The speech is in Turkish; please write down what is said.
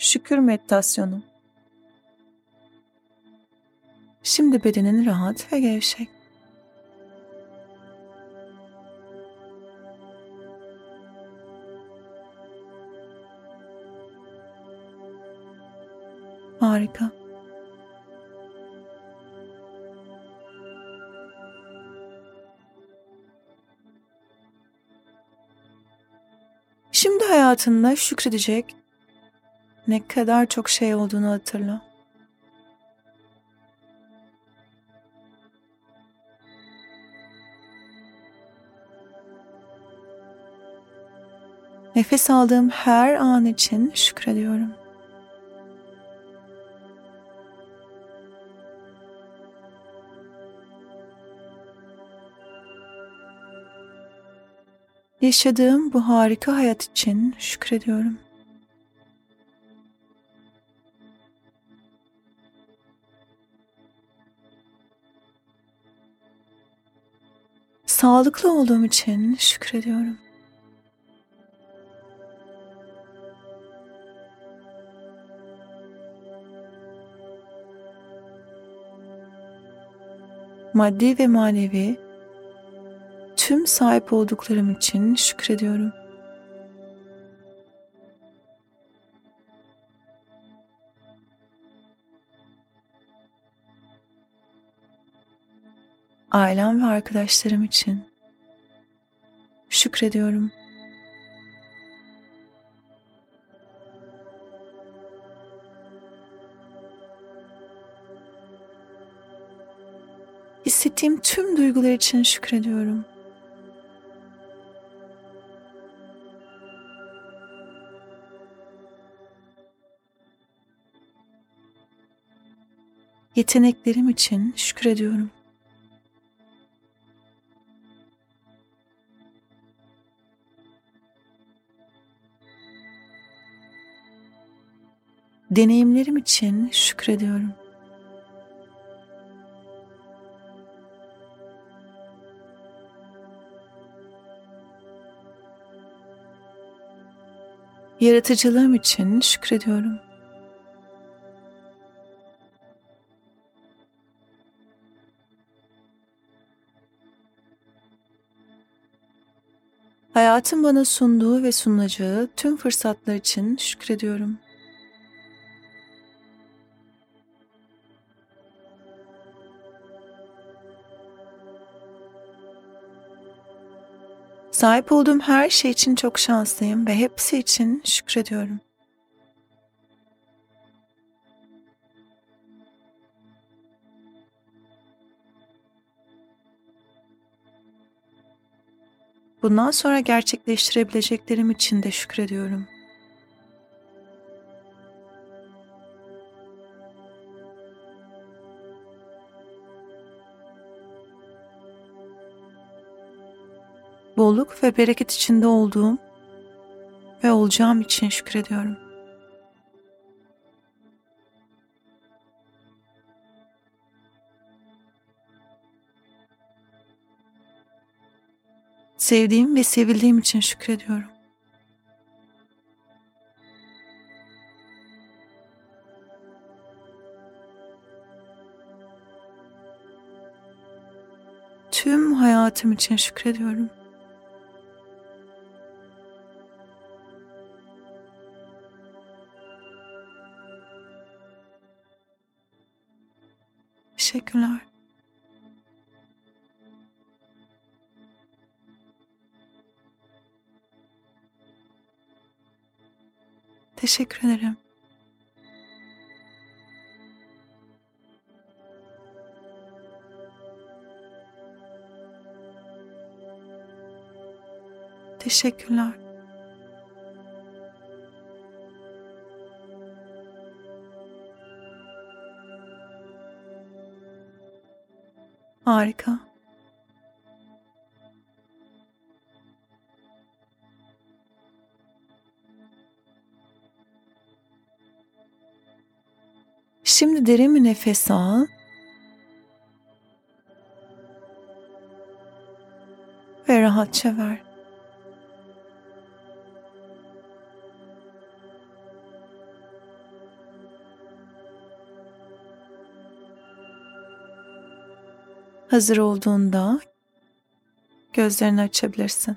Şükür meditasyonu. Şimdi bedenin rahat ve gevşek. Harika. Şimdi hayatında şükredecek ne kadar çok şey olduğunu hatırla. Nefes aldığım her an için şükrediyorum. Yaşadığım bu harika hayat için şükrediyorum. Sağlıklı olduğum için şükrediyorum. Maddi ve manevi tüm sahip olduklarım için şükrediyorum. Ailem ve arkadaşlarım için şükrediyorum. Hissettiğim tüm duygular için şükrediyorum. Yeteneklerim için şükrediyorum. Deneyimlerim için şükrediyorum. Yaratıcılığım için şükrediyorum. Hayatın bana sunduğu ve sunacağı tüm fırsatlar için şükrediyorum. Sahip olduğum her şey için çok şanslıyım ve hepsi için şükrediyorum. Bundan sonra gerçekleştirebileceklerim için de şükrediyorum. Bolluk ve bereket içinde olduğum ve olacağım için şükrediyorum. Sevdiğim ve sevildiğim için şükrediyorum. Tüm hayatım için şükrediyorum. Teşekkürler. Teşekkür ederim. Teşekkürler. Harika. Şimdi derin bir nefes al. Ve rahatça ver. Hazır olduğunda gözlerini açabilirsin.